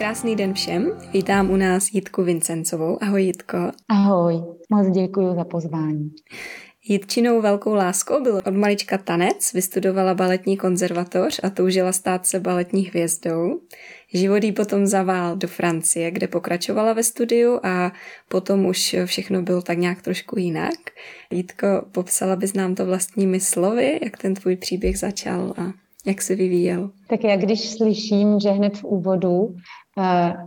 Krásný den všem. Vítám u nás Jitku Vincencovou. Ahoj Jitko. Ahoj, moc děkuji za pozvání. Jitčinou velkou láskou byl od malička tanec, vystudovala baletní konzervatoř a toužila stát se baletní hvězdou. Život jí potom zavál do Francie, kde pokračovala ve studiu a potom už všechno bylo tak nějak trošku jinak. Jitko, popsala bys nám to vlastními slovy, jak ten tvůj příběh začal a jak se vyvíjel? Tak já když slyším, že hned v úvodu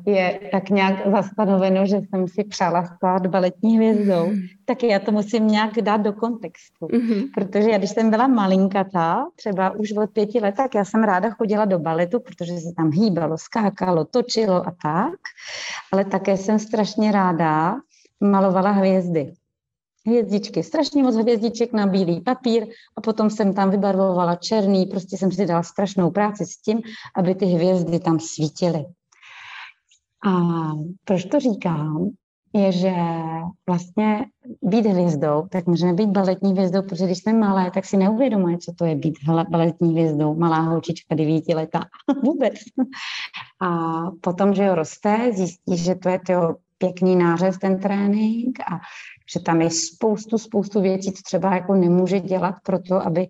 je tak nějak zastanoveno, že jsem si přála stát baletní hvězdou, mm. tak já to musím nějak dát do kontextu. Mm-hmm. Protože já, když jsem byla malinkatá, třeba už od pěti let, tak já jsem ráda chodila do baletu, protože se tam hýbalo, skákalo, točilo a tak. Ale také jsem strašně ráda malovala hvězdy hvězdičky, strašně moc hvězdiček na bílý papír a potom jsem tam vybarvovala černý, prostě jsem si dala strašnou práci s tím, aby ty hvězdy tam svítily. A proč to říkám, je, že vlastně být hvězdou, tak můžeme být baletní hvězdou, protože když jsme malé, tak si neuvědomuje, co to je být baletní hvězdou, malá holčička devíti leta, vůbec. A potom, že ho roste, zjistí, že to je to pěkný nářez, ten trénink a že tam je spoustu, spoustu věcí, co třeba jako nemůže dělat pro to, aby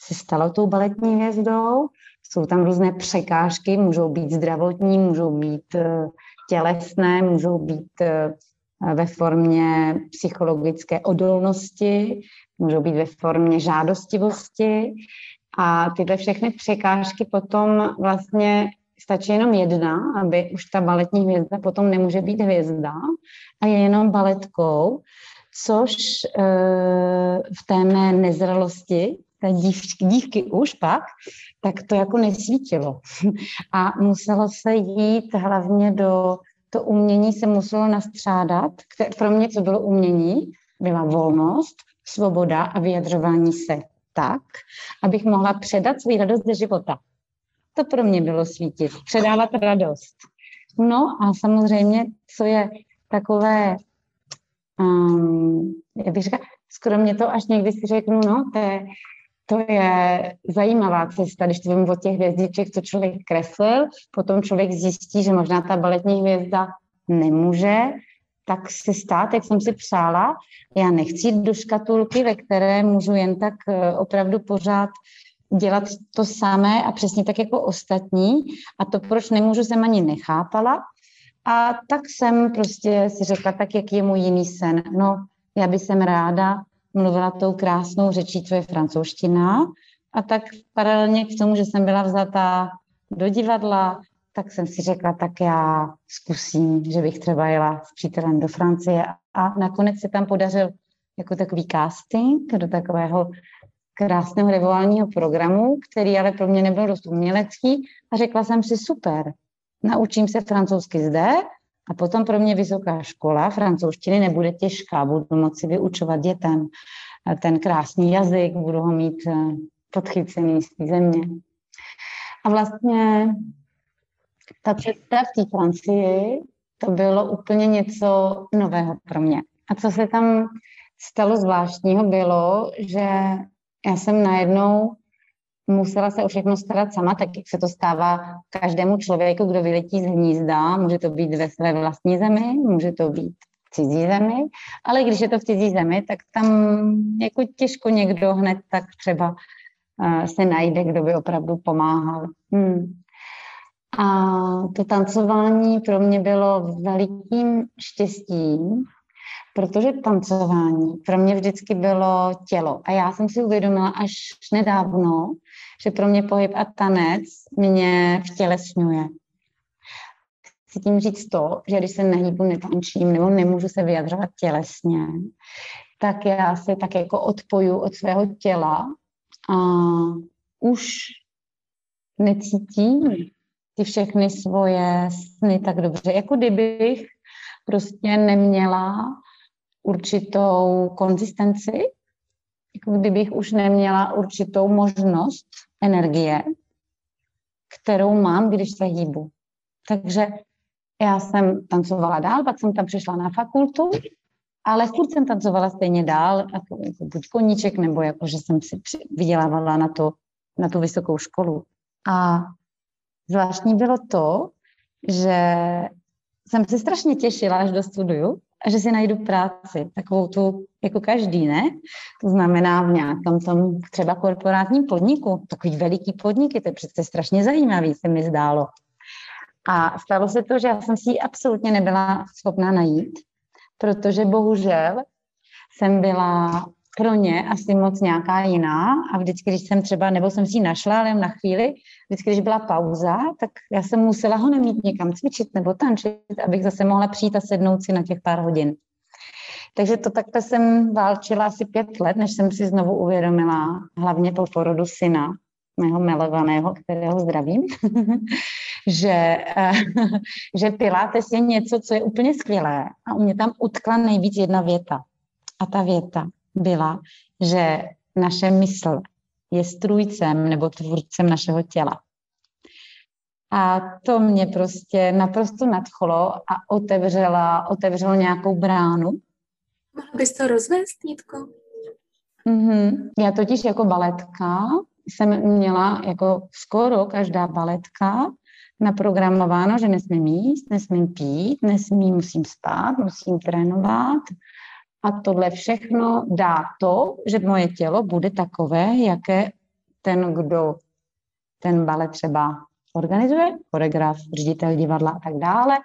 se stalo tou baletní hvězdou. Jsou tam různé překážky, můžou být zdravotní, můžou být tělesné, můžou být eh, ve formě psychologické odolnosti, můžou být ve formě žádostivosti. A tyhle všechny překážky potom vlastně stačí jenom jedna, aby už ta baletní hvězda potom nemůže být hvězda a je jenom baletkou, což e, v té mé nezralosti, dívky, dívky už pak, tak to jako nesvítilo. A muselo se jít hlavně do, to umění se muselo nastřádat. Pro mě, co bylo umění, byla volnost, svoboda a vyjadřování se tak, abych mohla předat svou radost do života. To pro mě bylo svítit, předávat radost. No a samozřejmě, co je takové, um, jak bych řekla, skoro mě to až někdy si řeknu, no, to je to je zajímavá cesta, když to vím od těch hvězdiček, co člověk kreslil, potom člověk zjistí, že možná ta baletní hvězda nemůže tak se stát, jak jsem si přála. Já nechci jít do škatulky, ve které můžu jen tak eh, opravdu pořád dělat to samé a přesně tak jako ostatní. A to, proč nemůžu, jsem ani nechápala. A tak jsem prostě si řekla, tak jak je můj jiný sen. No, já bych jsem ráda mluvila tou krásnou řečí, co je francouzština. A tak paralelně k tomu, že jsem byla vzatá do divadla, tak jsem si řekla, tak já zkusím, že bych třeba jela s přítelem do Francie. A nakonec se tam podařil jako takový casting do takového krásného revolálního programu, který ale pro mě nebyl dost umělecký. A řekla jsem si, super, naučím se francouzsky zde a potom pro mě vysoká škola francouzštiny nebude těžká, budu moci vyučovat dětem ten krásný jazyk, budu ho mít eh, podchycený z té země. A vlastně ta cesta v té Francii, to bylo úplně něco nového pro mě. A co se tam stalo zvláštního, bylo, že já jsem najednou musela se o všechno starat sama, tak jak se to stává každému člověku, kdo vyletí z hnízda. Může to být ve své vlastní zemi, může to být v cizí zemi, ale když je to v cizí zemi, tak tam jako těžko někdo hned tak třeba uh, se najde, kdo by opravdu pomáhal. Hmm. A to tancování pro mě bylo velikým štěstím, protože tancování pro mě vždycky bylo tělo. A já jsem si uvědomila až nedávno, že pro mě pohyb a tanec mě vtělesňuje. Chci tím říct to, že když se nehýbu, netančím nebo nemůžu se vyjadřovat tělesně, tak já se tak jako odpoju od svého těla a už necítím ty všechny svoje sny tak dobře. Jako kdybych prostě neměla určitou konzistenci, jako kdybych už neměla určitou možnost energie, kterou mám, když se hýbu. Takže já jsem tancovala dál, pak jsem tam přišla na fakultu, ale furt jsem tancovala stejně dál, jako, jako buď koníček, nebo jako, že jsem si vydělávala na, to, na tu vysokou školu. A zvláštní bylo to, že jsem se strašně těšila, až do studiu, a že si najdu práci, takovou tu, jako každý, ne? To znamená v nějakém tom třeba korporátním podniku, takový veliký podnik, je to přece strašně zajímavý, se mi zdálo. A stalo se to, že já jsem si ji absolutně nebyla schopná najít, protože bohužel jsem byla pro ně asi moc nějaká jiná a vždycky, když jsem třeba, nebo jsem si ji našla, ale na chvíli, vždycky, když byla pauza, tak já jsem musela ho nemít někam cvičit nebo tančit, abych zase mohla přijít a sednout si na těch pár hodin. Takže to takhle jsem válčila asi pět let, než jsem si znovu uvědomila, hlavně po porodu syna, mého milovaného, kterého zdravím, že, že Pilates je něco, co je úplně skvělé. A u mě tam utkla nejvíc jedna věta. A ta věta byla, že naše mysl je strůjcem nebo tvůrcem našeho těla. A to mě prostě naprosto nadchlo a otevřela, otevřelo nějakou bránu. Mohla bys to rozvést, Nítko? Mm-hmm. Já totiž jako baletka jsem měla jako skoro každá baletka naprogramováno, že nesmím jíst, nesmím pít, nesmím, musím spát, musím trénovat. A tohle všechno dá to, že moje tělo bude takové, jaké ten, kdo ten balet třeba organizuje, choreograf, ředitel divadla a tak dále,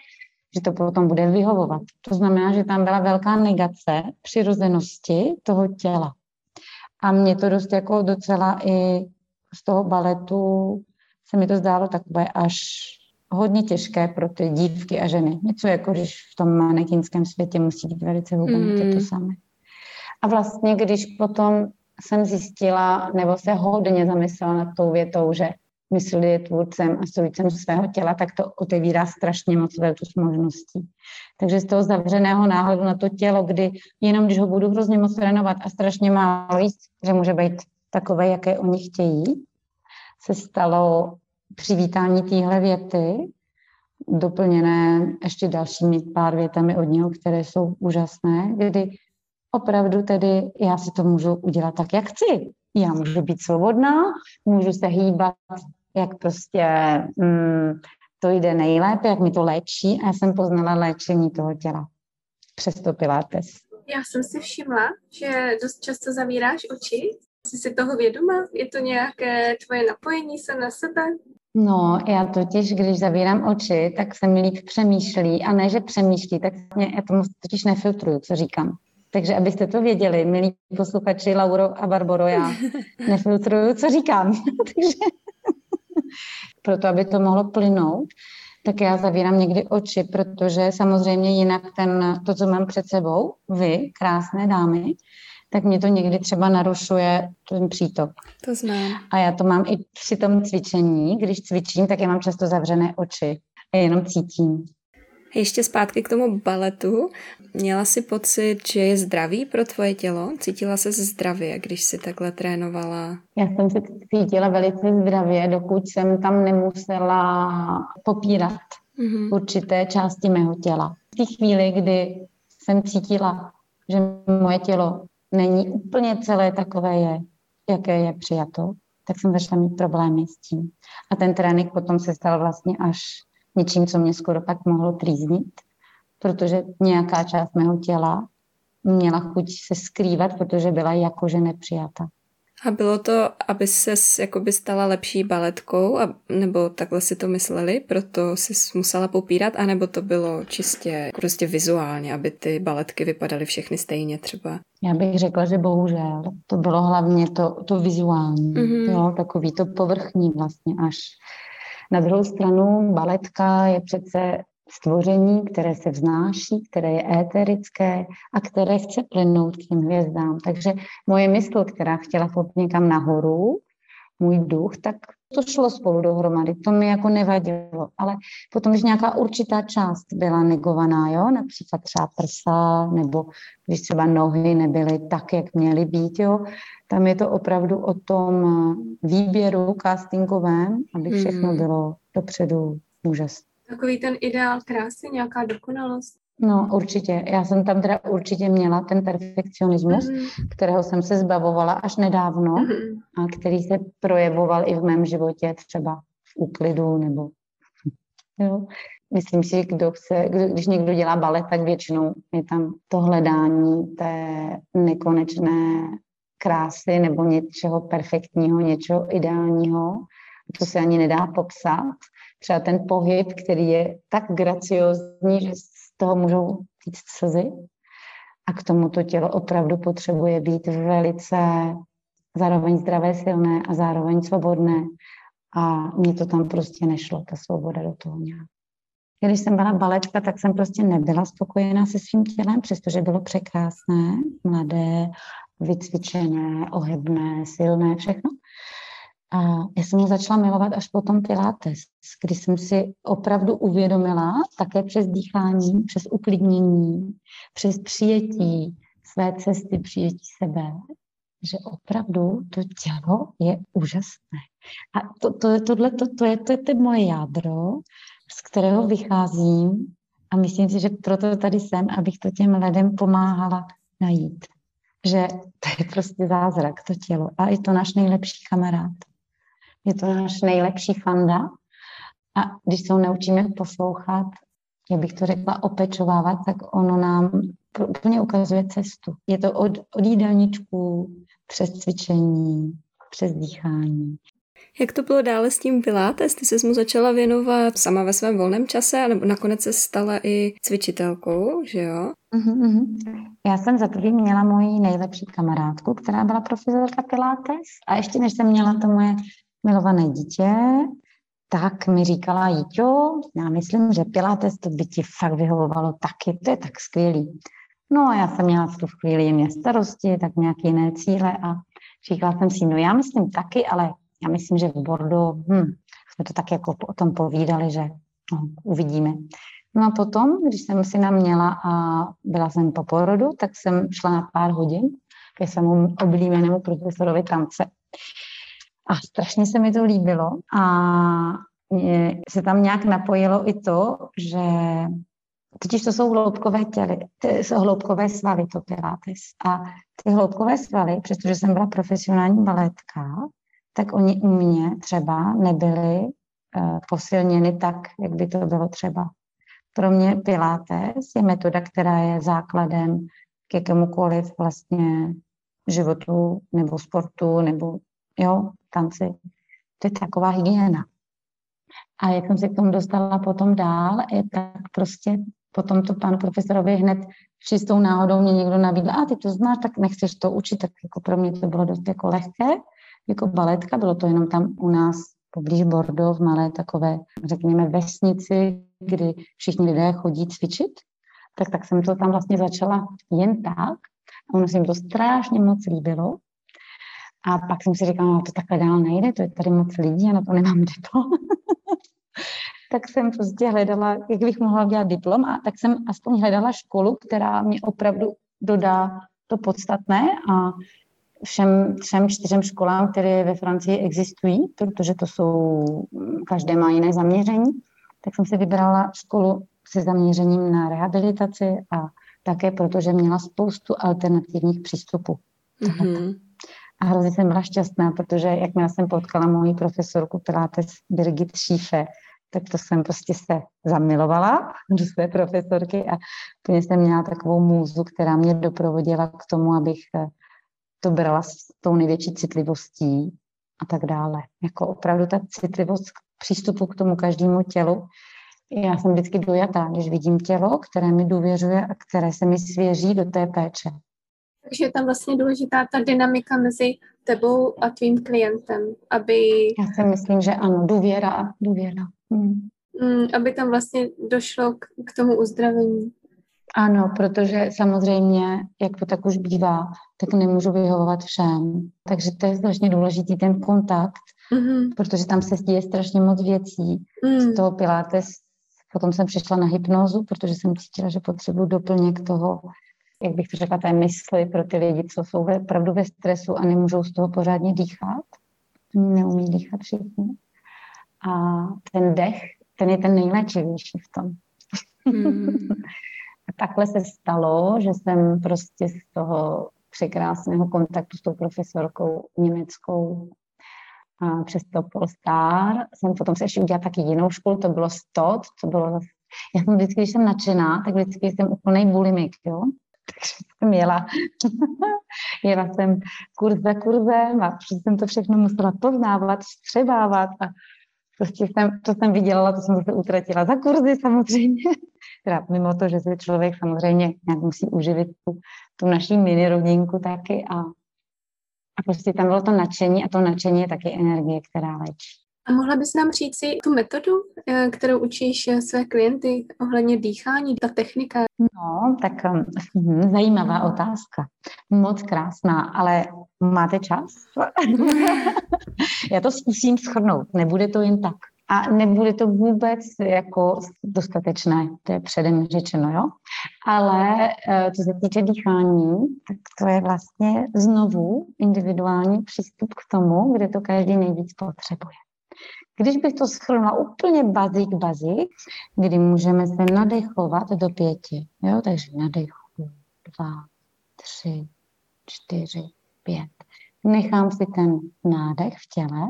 že to potom bude vyhovovat. To znamená, že tam byla velká negace přirozenosti toho těla. A mě to dost jako docela i z toho baletu se mi to zdálo takové až hodně těžké pro ty dívky a ženy. Něco jako když v tom manekínském světě musí být velice hubené, mm. to samé. A vlastně, když potom jsem zjistila, nebo se hodně zamyslela nad tou větou, že mysl je tvůrcem a strojcem svého těla, tak to otevírá strašně moc velkou možností. Takže z toho zavřeného náhledu na to tělo, kdy jenom když ho budu hrozně moc trénovat a strašně málo jíst, že může být takové, jaké oni chtějí, se stalo přivítání téhle věty, doplněné ještě dalšími pár větami od něho, které jsou úžasné, kdy opravdu tedy já si to můžu udělat tak, jak chci. Já můžu být svobodná, můžu se hýbat, jak prostě mm, to jde nejlépe, jak mi to léčí a já jsem poznala léčení toho těla přes to Pilates. Já jsem si všimla, že dost často zavíráš oči. Jsi si toho vědoma? Je to nějaké tvoje napojení se na sebe? No, já totiž, když zavírám oči, tak se mi líp přemýšlí a ne, že přemýšlí, tak mě, já tomu totiž nefiltruju, co říkám. Takže abyste to věděli, milí posluchači Lauro a Barboro, já nefiltruju, co říkám. Takže proto, aby to mohlo plynout, tak já zavírám někdy oči, protože samozřejmě jinak ten, to, co mám před sebou, vy, krásné dámy, tak mě to někdy třeba narušuje ten přítok. To znám. A já to mám i při tom cvičení. Když cvičím, tak já mám často zavřené oči a jenom cítím. Ještě zpátky k tomu baletu. Měla jsi pocit, že je zdravý pro tvoje tělo? Cítila se zdravě, když jsi takhle trénovala? Já jsem se cítila velice zdravě, dokud jsem tam nemusela popírat mm-hmm. určité části mého těla. V té chvíli, kdy jsem cítila, že moje tělo není úplně celé takové je, jaké je přijato, tak jsem začala mít problémy s tím. A ten trénink potom se stal vlastně až něčím, co mě skoro pak mohlo trýznit, protože nějaká část mého těla měla chuť se skrývat, protože byla jakože nepřijata. A bylo to, aby se jakoby stala lepší baletkou, a, nebo takhle si to mysleli, proto si musela popírat, anebo to bylo čistě prostě vizuálně, aby ty baletky vypadaly všechny stejně třeba? Já bych řekla, že bohužel. To bylo hlavně to, to vizuální, mm-hmm. jo, takový to povrchní vlastně až. Na druhou stranu baletka je přece stvoření, které se vznáší, které je éterické a které chce plynout k těm hvězdám. Takže moje mysl, která chtěla furt někam nahoru, můj duch, tak to šlo spolu dohromady, to mi jako nevadilo, ale potom, když nějaká určitá část byla negovaná, jo, například třeba prsa, nebo když třeba nohy nebyly tak, jak měly být, jo, tam je to opravdu o tom výběru castingovém, aby všechno hmm. bylo dopředu úžasné. Takový ten ideál krásy, nějaká dokonalost. No určitě. Já jsem tam teda určitě měla ten perfekcionismus, mm-hmm. kterého jsem se zbavovala až nedávno mm-hmm. a který se projevoval i v mém životě třeba v úklidu nebo jo. Myslím si, kdo chce, když někdo dělá balet, tak většinou je tam to hledání té nekonečné krásy nebo něčeho perfektního, něčeho ideálního, to se ani nedá popsat. Třeba ten pohyb, který je tak graciozní, že toho můžou být slzy. A k tomu to tělo opravdu potřebuje být velice zároveň zdravé, silné a zároveň svobodné. A mně to tam prostě nešlo, ta svoboda do toho nějak. Když jsem byla baletka, tak jsem prostě nebyla spokojená se svým tělem, přestože bylo překrásné, mladé, vycvičené, ohebné, silné, všechno. A já jsem ho začala milovat až potom Pilates, kdy jsem si opravdu uvědomila, také přes dýchání, přes uklidnění, přes přijetí své cesty, přijetí sebe, že opravdu to tělo je úžasné. A to, to, tohle, to, to, je, to je to moje jádro, z kterého vycházím a myslím si, že proto tady jsem, abych to těm lidem pomáhala najít. Že to je prostě zázrak, to tělo. A je to náš nejlepší kamarád. Je to náš nejlepší fanda. A když se ho naučíme poslouchat, jak bych to řekla, opečovávat, tak ono nám úplně ukazuje cestu. Je to od, od jídelníčku přes cvičení, přes dýchání. Jak to bylo dále s tím Pilates? Ty se mu začala věnovat sama ve svém volném čase, ale nakonec se stala i cvičitelkou, že jo? Uh-huh, Já jsem za prvý měla moji nejlepší kamarádku, která byla profesorka Pilates a ještě než jsem měla to moje milované dítě, tak mi říkala, Jíťo, já myslím, že Pilates to by ti fakt vyhovovalo taky, to je tak skvělý. No a já jsem měla v tu chvíli jiné starosti, tak nějaké jiné cíle a říkala jsem si, no já myslím taky, ale já myslím, že v Bordeaux, hm, jsme to tak jako o tom povídali, že no, uvidíme. No a potom, když jsem si měla a byla jsem po porodu, tak jsem šla na pár hodin ke svému oblíbenému profesorovi tance. A strašně se mi to líbilo a se tam nějak napojilo i to, že totiž to jsou hloubkové těly, to jsou hloubkové svaly, to pilates. A ty hloubkové svaly, přestože jsem byla profesionální baletka, tak oni u mě třeba nebyly uh, posilněny tak, jak by to bylo třeba. Pro mě Pilates je metoda, která je základem k jakémukoliv vlastně životu nebo sportu nebo jo, tanci. To je taková hygiena. A jak jsem se k tomu dostala potom dál, je tak prostě potom to panu profesorovi hned čistou náhodou mě někdo nabídl, a ty to znáš, tak nechceš to učit, tak jako pro mě to bylo dost jako lehké, jako baletka, bylo to jenom tam u nás poblíž Bordeaux v malé takové, řekněme, vesnici, kdy všichni lidé chodí cvičit, tak, tak jsem to tam vlastně začala jen tak. A ono se mi to strašně moc líbilo. A pak jsem si říkala, no to takhle dál nejde, to je tady moc lidí a na to nemám diplom. tak jsem prostě hledala, jak bych mohla dělat diplom a tak jsem aspoň hledala školu, která mě opravdu dodá to podstatné a všem třem, čtyřem školám, které ve Francii existují, protože to jsou, každé má jiné zaměření, tak jsem si vybrala školu se zaměřením na rehabilitaci a také protože měla spoustu alternativních přístupů. Mm-hmm. A hrozně jsem byla šťastná, protože jakmile jsem potkala moji profesorku Pilates Birgit Schiefe, tak to jsem prostě se zamilovala do své profesorky a úplně jsem měla takovou můzu, která mě doprovodila k tomu, abych eh, to brala s tou největší citlivostí a tak dále. Jako opravdu ta citlivost k přístupu k tomu každému tělu. Já jsem vždycky dojatá, když vidím tělo, které mi důvěřuje a které se mi svěří do té péče. Takže je tam vlastně důležitá ta dynamika mezi tebou a tvým klientem, aby... Já si myslím, že ano, důvěra, důvěra. Hmm. Mm, aby tam vlastně došlo k, k tomu uzdravení. Ano, protože samozřejmě, jak to tak už bývá, tak nemůžu vyhovovat všem. Takže to je strašně důležitý ten kontakt, mm-hmm. protože tam se děje strašně moc věcí. Mm. Z toho Pilates, potom jsem přišla na hypnózu, protože jsem cítila, že potřebuji doplněk toho, jak bych to řekla, té mysli pro ty lidi, co jsou opravdu ve stresu a nemůžou z toho pořádně dýchat. Neumí dýchat všichni. A ten dech, ten je ten nejléčivější v tom. Mm. takhle se stalo, že jsem prostě z toho překrásného kontaktu s tou profesorkou německou a přes to Polstar jsem potom se ještě udělala taky jinou školu, to bylo STOT, to bylo zase, já jsem vždycky, když jsem nadšená, tak vždycky jsem úplnej bulimik, jo. Takže jsem jela, jela jsem kurz za kurzem a jsem to všechno musela poznávat, střebávat a prostě jsem, to jsem vydělala, to jsem zase utratila za kurzy samozřejmě. Teda mimo to, že se člověk samozřejmě nějak musí uživit tu, tu naší mini rodinku taky a, a prostě tam bylo to nadšení a to nadšení je taky energie, která léčí. A mohla bys nám říct si tu metodu, eh, kterou učíš eh, své klienty ohledně dýchání, ta technika? No, tak hm, zajímavá otázka. Moc krásná, ale máte čas? Já to zkusím schrnout, nebude to jen tak. A nebude to vůbec jako dostatečné, to je předem řečeno, jo? Ale eh, co se týče dýchání, tak to je vlastně znovu individuální přístup k tomu, kde to každý nejvíc potřebuje. Když bych to schrnula úplně bazik, bazik, kdy můžeme se nadechovat do pěti, jo? takže nadechu, dva, tři, čtyři, pět. Nechám si ten nádech v těle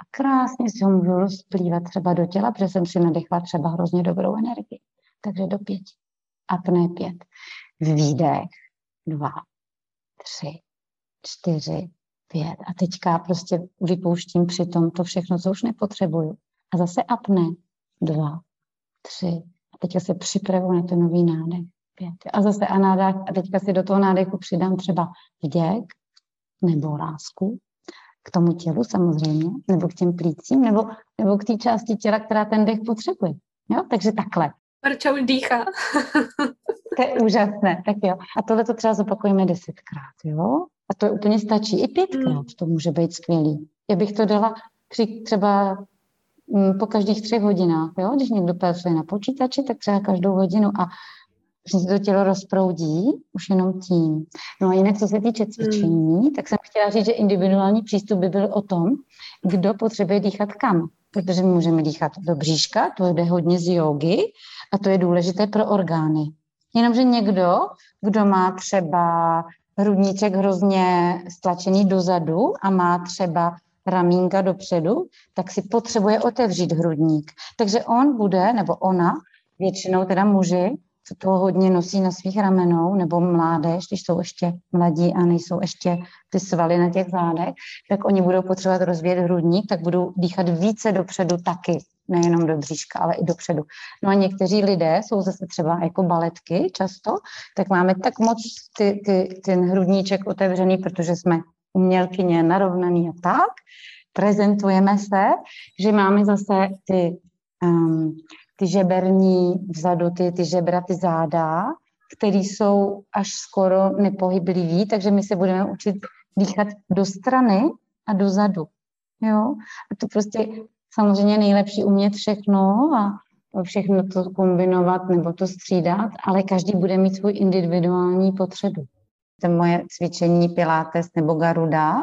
a krásně si ho můžu rozplývat třeba do těla, protože jsem si nadechla třeba hrozně dobrou energii. Takže do pěti. Apné pět. Výdech. Dva, tři, čtyři, pět. A teďka prostě vypouštím při tom to všechno, co už nepotřebuju. A zase apné. Dva, tři. A teďka se připravuju na ten nový nádech. Pět. A zase a nádech. A teďka si do toho nádechu přidám třeba vděk nebo lásku k tomu tělu samozřejmě, nebo k těm plícím, nebo, nebo k té části těla, která ten dech potřebuje. Jo? Takže takhle. Proč už dýchá. to je úžasné, tak jo. A tohle to třeba zopakujeme desetkrát, jo? A to je úplně stačí. I pětkrát mm. to může být skvělý. Já bych to dala při třeba mm, po každých třech hodinách, jo? Když někdo pracuje na počítači, tak třeba každou hodinu a že se to tělo rozproudí už jenom tím. No a jinak, co se týče cvičení, mm. tak jsem chtěla říct, že individuální přístup by byl o tom, kdo potřebuje dýchat kam. Protože my můžeme dýchat do bříška, to jde hodně z jogy a to je důležité pro orgány. Jenomže někdo, kdo má třeba hrudníček hrozně stlačený dozadu a má třeba ramínka dopředu, tak si potřebuje otevřít hrudník. Takže on bude, nebo ona, většinou teda muži, co to hodně nosí na svých ramenou, nebo mládež, když jsou ještě mladí a nejsou ještě ty svaly na těch zádech, tak oni budou potřebovat rozvíjet hrudník, tak budou dýchat více dopředu taky, nejenom do bříška, ale i dopředu. No a někteří lidé jsou zase třeba jako baletky často, tak máme tak moc ty, ty, ten hrudníček otevřený, protože jsme umělkyně narovnaný a tak, prezentujeme se, že máme zase ty um, ty žeberní vzadu, ty, ty žebra, ty záda, které jsou až skoro nepohyblivý, takže my se budeme učit dýchat do strany a do zadu. Jo? A to prostě samozřejmě nejlepší umět všechno a všechno to kombinovat nebo to střídat, ale každý bude mít svůj individuální potřebu. To moje cvičení Pilates nebo Garuda,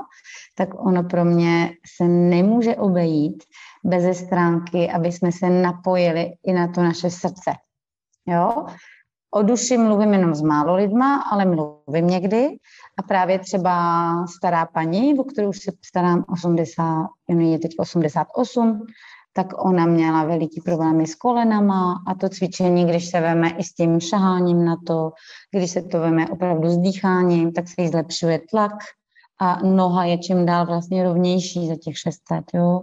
tak ono pro mě se nemůže obejít bez stránky, aby jsme se napojili i na to naše srdce. Jo? O duši mluvím jenom s málo lidma, ale mluvím někdy. A právě třeba stará paní, o kterou už se starám 80, je teď 88, tak ona měla veliký problémy s kolenama a to cvičení, když se veme i s tím šaháním na to, když se to veme opravdu s dýcháním, tak se jí zlepšuje tlak, a noha je čím dál vlastně rovnější za těch šest let. Jo.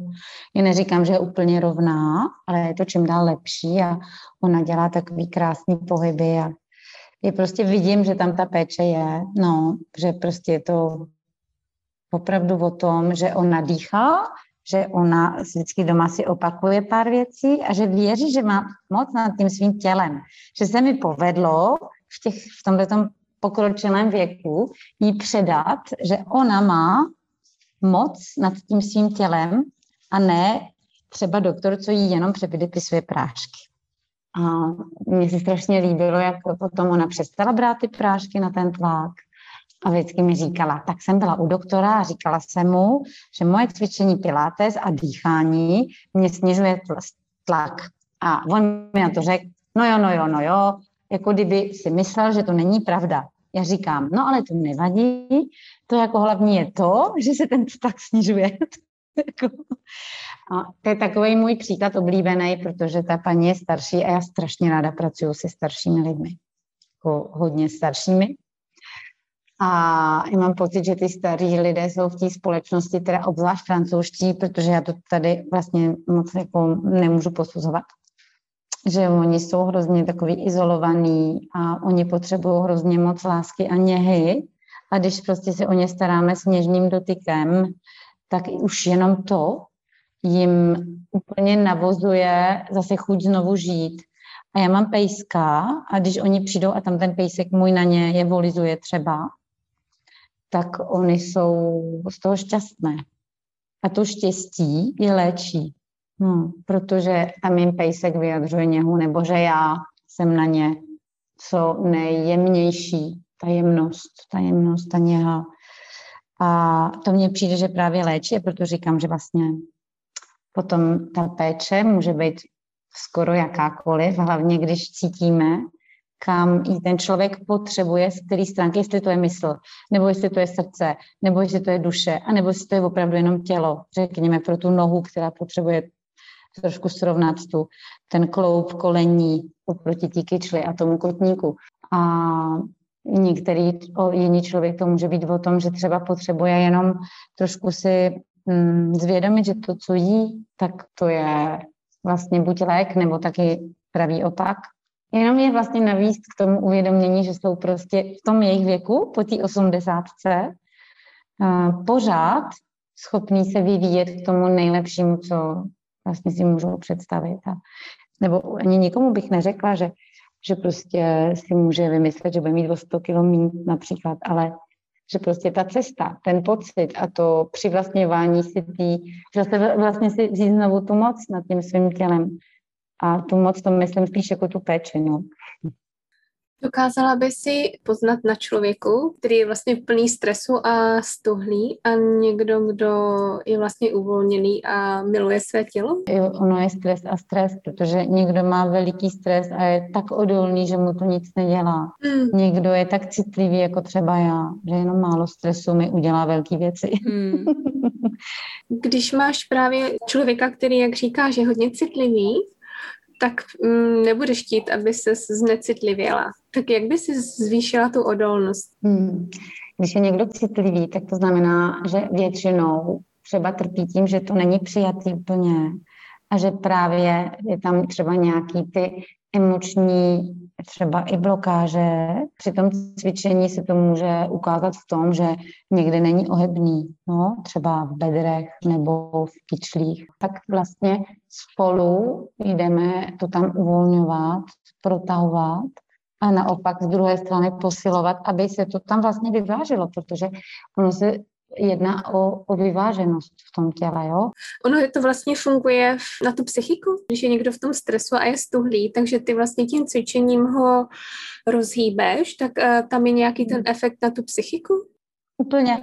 Já neříkám, že je úplně rovná, ale je to čím dál lepší a ona dělá takový krásný pohyby a je prostě vidím, že tam ta péče je, no, že prostě je to opravdu o tom, že ona dýchá, že ona vždycky doma si opakuje pár věcí a že věří, že má moc nad tím svým tělem. Že se mi povedlo v, těch, v tomto pokročilém věku jí předat, že ona má moc nad tím svým tělem a ne třeba doktor, co jí jenom předepisuje prášky. A mně se strašně líbilo, jak potom ona přestala brát ty prášky na ten tlak a vždycky mi říkala, tak jsem byla u doktora a říkala jsem mu, že moje cvičení pilates a dýchání mě snižuje tlak. A on mi na to řekl, no jo, no jo, no jo, jako kdyby si myslel, že to není pravda. Já říkám, no ale to nevadí, to jako hlavní je to, že se ten tlak snižuje. Jako, a to je takový můj příklad oblíbený, protože ta paní je starší a já strašně ráda pracuji se staršími lidmi. Jako hodně staršími. A já mám pocit, že ty starí lidé jsou v té společnosti, teda obzvlášť francouzští, protože já to tady vlastně moc jako nemůžu posuzovat. Že oni jsou hrozně takový izolovaný a oni potřebují hrozně moc lásky a něhy. A když prostě se o ně staráme s něžným dotykem, tak už jenom to jim úplně navozuje zase chuť znovu žít. A já mám pejska a když oni přijdou a tam ten pejsek můj na ně je volizuje třeba, tak oni jsou z toho šťastné. A to štěstí je léčí. No, protože tam jim pejsek vyjadřuje něhu, nebo že já jsem na ně co nejjemnější, ta jemnost, ta něha. A to mně přijde, že právě léčí, proto říkám, že vlastně potom ta péče může být skoro jakákoliv, hlavně když cítíme, kam i ten člověk potřebuje, z který stránky, jestli to je mysl, nebo jestli to je srdce, nebo jestli to je duše, a nebo jestli to je opravdu jenom tělo, řekněme, pro tu nohu, která potřebuje trošku srovnat tu, ten kloup kolení oproti tí kyčli a tomu kotníku. A některý jiný člověk to může být o tom, že třeba potřebuje jenom trošku si mm, zvědomit, že to, co jí, tak to je vlastně buď lék, nebo taky pravý opak. Jenom je vlastně navíc k tomu uvědomění, že jsou prostě v tom jejich věku, po té osmdesátce, pořád schopní se vyvíjet k tomu nejlepšímu, co vlastně si můžou představit. A, nebo ani nikomu bych neřekla, že že prostě si může vymyslet, že bude mít o 100 kg méně například, ale že prostě ta cesta, ten pocit a to přivlastňování si tý, že vlastně si vzít znovu tu moc nad tím svým tělem. A tu moc to myslím spíš jako tu péči, no. Dokázala by si poznat na člověku, který je vlastně plný stresu a stuhlý a někdo, kdo je vlastně uvolněný a miluje své tělo? Jo, ono je stres a stres, protože někdo má veliký stres a je tak odolný, že mu to nic nedělá. Hmm. Někdo je tak citlivý, jako třeba já, že jenom málo stresu mi udělá velké věci. Hmm. Když máš právě člověka, který, jak říkáš, je hodně citlivý, tak mm, nebudeš chtít, aby se znecitlivěla. Tak jak by si zvýšila tu odolnost? Hmm. Když je někdo citlivý, tak to znamená, že většinou třeba trpí tím, že to není přijatý úplně a že právě je tam třeba nějaký ty emoční třeba i blokáže. Při tom cvičení se to může ukázat v tom, že někde není ohebný, no, třeba v bedrech nebo v kyčlích. Tak vlastně spolu jdeme to tam uvolňovat, protahovat a naopak z druhé strany posilovat, aby se to tam vlastně vyvážilo, protože ono se jedná o, o vyváženost v tom těle, jo? Ono je to vlastně funguje na tu psychiku, když je někdo v tom stresu a je stuhlý, takže ty vlastně tím cvičením ho rozhýbeš, tak uh, tam je nějaký ten efekt na tu psychiku? Úplně,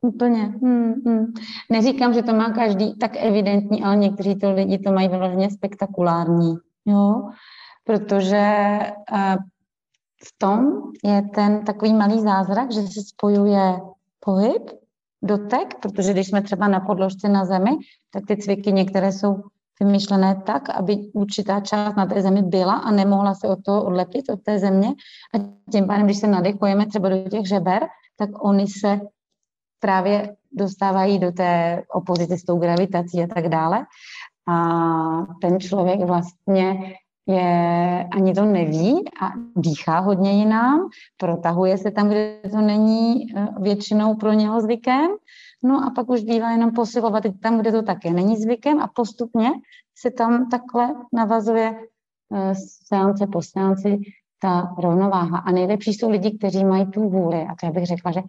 úplně. Hmm, hmm. Neříkám, že to má každý tak evidentní, ale někteří to lidi to mají vyloženě spektakulární, jo? Protože uh, v tom je ten takový malý zázrak, že se spojuje pohyb dotek, protože když jsme třeba na podložce na zemi, tak ty cviky některé jsou vymyšlené tak, aby určitá část na té zemi byla a nemohla se od toho odlepit, od té země. A tím pádem, když se nadechujeme třeba do těch žeber, tak oni se právě dostávají do té opozice s tou gravitací a tak dále. A ten člověk vlastně je, ani to neví a dýchá hodně jinám, protahuje se tam, kde to není eh, většinou pro něho zvykem, no a pak už bývá jenom posilovat tam, kde to také není zvykem a postupně se tam takhle navazuje eh, seance po seanci ta rovnováha. A nejlepší jsou lidi, kteří mají tu vůli. A to já bych řekla, že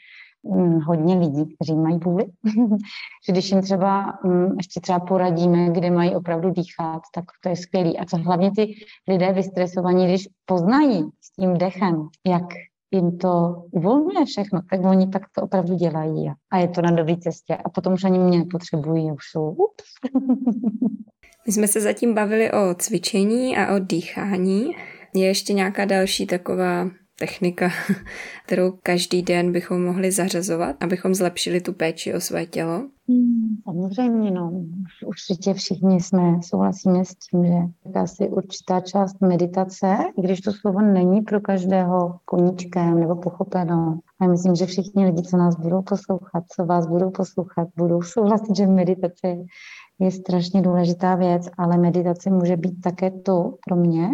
hodně lidí, kteří mají vůli, že když jim třeba hm, ještě třeba poradíme, kde mají opravdu dýchat, tak to je skvělý. A co hlavně ty lidé vystresovaní, když poznají s tím dechem, jak jim to uvolňuje všechno, tak oni tak to opravdu dělají a je to na dobré cestě. A potom už ani mě nepotřebují, už jsou ups. My jsme se zatím bavili o cvičení a o dýchání. Je ještě nějaká další taková technika, kterou každý den bychom mohli zařazovat, abychom zlepšili tu péči o své tělo? Hmm, samozřejmě, no. Určitě všichni jsme, souhlasíme s tím, že asi určitá část meditace, i když to slovo není pro každého koníčkem nebo pochopeno. A myslím, že všichni lidi, co nás budou poslouchat, co vás budou poslouchat, budou souhlasit, že meditace je strašně důležitá věc, ale meditace může být také to pro mě,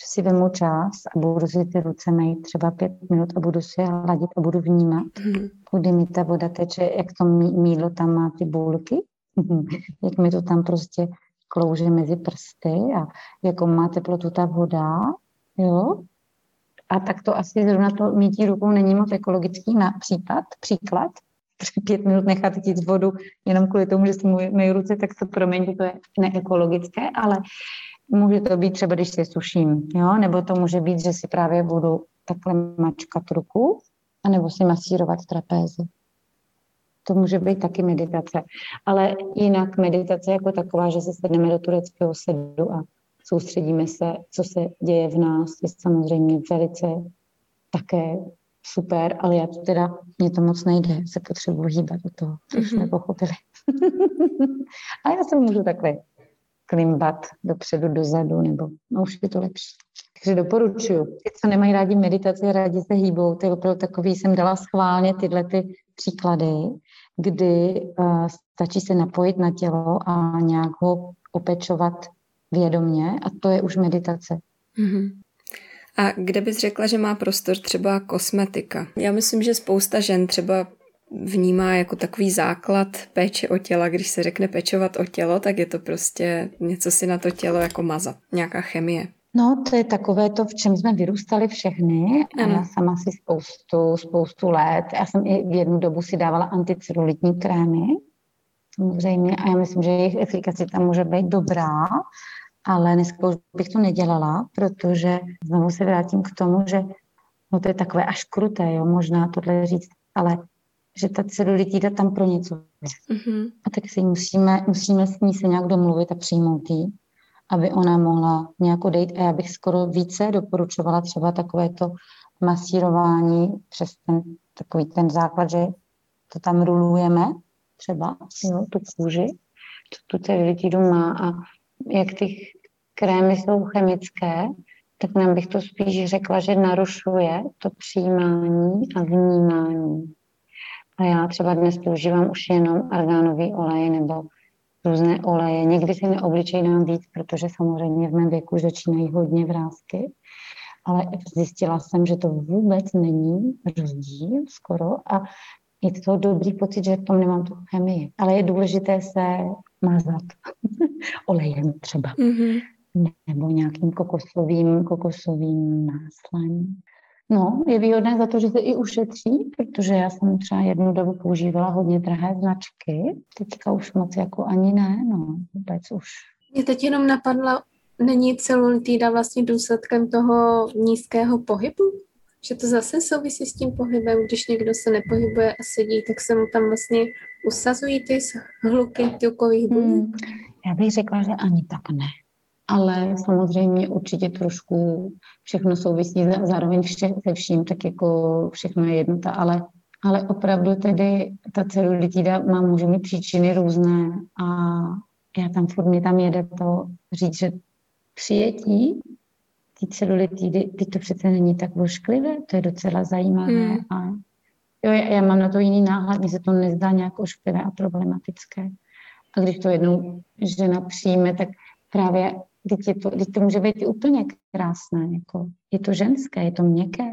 že si vemu čas a budu si ty ruce mít třeba pět minut a budu si je hladit a budu vnímat, mm. kudy mi ta voda teče, jak to mídlo tam má ty bulky, jak mi to tam prostě klouže mezi prsty a jakou má teplotu ta voda, jo. A tak to asi zrovna to mítí rukou není moc ekologický na případ, příklad. Pět minut nechat jít vodu jenom kvůli tomu, že si moje ruce, tak to promiň, to je neekologické, ale Může to být třeba, když se suším, jo? nebo to může být, že si právě budu takhle mačkat ruku, anebo si masírovat trapézy. To může být taky meditace. Ale jinak meditace jako taková, že se sedneme do tureckého sedu a soustředíme se, co se děje v nás, je samozřejmě velice také super, ale já to teda, mě to moc nejde, se potřebuji hýbat do toho, což mm-hmm. jsme pochopili. a já se můžu takhle klimbat dopředu, dozadu, nebo no už je to lepší. Takže doporučuju. Ty, co nemají rádi meditaci, rádi se hýbou, je opravdu takový, jsem dala schválně tyhle ty příklady, kdy uh, stačí se napojit na tělo a nějak ho opečovat vědomně a to je už meditace. Mm-hmm. A kde bys řekla, že má prostor třeba kosmetika? Já myslím, že spousta žen třeba vnímá jako takový základ péče o těla. Když se řekne pečovat o tělo, tak je to prostě něco si na to tělo jako mazat, nějaká chemie. No, to je takové to, v čem jsme vyrůstali všechny. A já sama si spoustu, spoustu let. Já jsem i v jednu dobu si dávala anticelulitní krémy, samozřejmě, a já myslím, že jejich efikace tam může být dobrá, ale dneska už bych to nedělala, protože znovu se vrátím k tomu, že no to je takové až kruté, jo, možná tohle říct, ale že ta celulitída tam pro něco je. Mm-hmm. A tak si musíme, musíme s ní se nějak domluvit a přijmout jí, aby ona mohla nějak odejít. A já bych skoro více doporučovala třeba takové to masírování přes ten takový ten základ, že to tam rulujeme třeba, jo, tu kůži, tu, tu celulitídu má a jak ty krémy jsou chemické, tak nám bych to spíš řekla, že narušuje to přijímání a vnímání. A já třeba dnes používám už jenom argánový olej nebo různé oleje. Někdy si neobličej víc, protože samozřejmě v mém věku už začínají hodně vrázky. Ale zjistila jsem, že to vůbec není rozdíl skoro a je to dobrý pocit, že v tom nemám tu chemii. Ale je důležité se mazat olejem třeba. Mm-hmm. Nebo nějakým kokosovým, kokosovým máslem. No, je výhodné za to, že se i ušetří, protože já jsem třeba jednu dobu používala hodně drahé značky, teďka už moc jako ani ne, no, vůbec už. Mě teď jenom napadla, není celulitída vlastně důsledkem toho nízkého pohybu? Že to zase souvisí s tím pohybem, když někdo se nepohybuje a sedí, tak se mu tam vlastně usazují ty hluky tukových buněk? Hmm, já bych řekla, že ani tak ne ale samozřejmě určitě trošku všechno souvisí zároveň vše, se vším, tak jako všechno je jednota, ale, ale opravdu tedy ta celulitida má, může mít příčiny různé a já tam furt mě tam jede to říct, že přijetí ty celulitidy, ty to přece není tak vošklivé, to je docela zajímavé hmm. a jo, já, já mám na to jiný náhled, mně se to nezdá nějak ošklivé a problematické. A když to jednou žena přijme, tak právě Teď, je to, teď to může být úplně krásné. Jako, je to ženské, je to měkké,